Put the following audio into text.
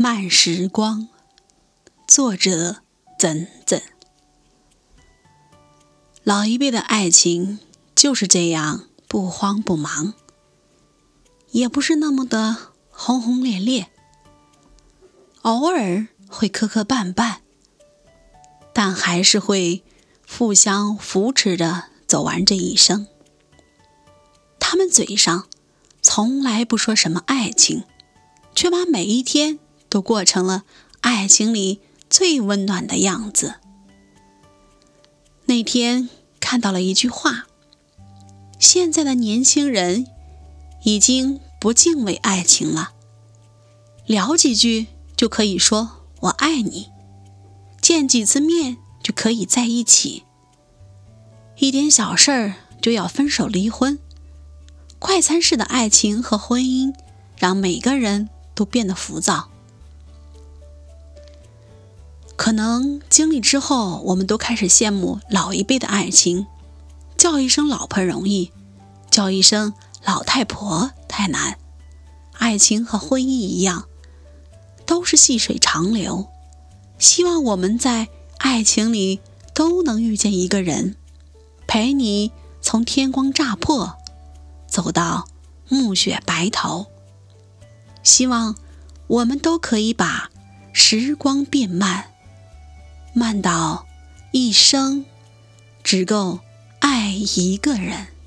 慢时光，作者怎怎。老一辈的爱情就是这样不慌不忙，也不是那么的轰轰烈烈，偶尔会磕磕绊绊，但还是会互相扶持着走完这一生。他们嘴上从来不说什么爱情，却把每一天。都过成了爱情里最温暖的样子。那天看到了一句话：现在的年轻人已经不敬畏爱情了，聊几句就可以说“我爱你”，见几次面就可以在一起，一点小事儿就要分手离婚。快餐式的爱情和婚姻，让每个人都变得浮躁。可能经历之后，我们都开始羡慕老一辈的爱情，叫一声老婆容易，叫一声老太婆太难。爱情和婚姻一样，都是细水长流。希望我们在爱情里都能遇见一个人，陪你从天光乍破走到暮雪白头。希望我们都可以把时光变慢。慢到一生只够爱一个人。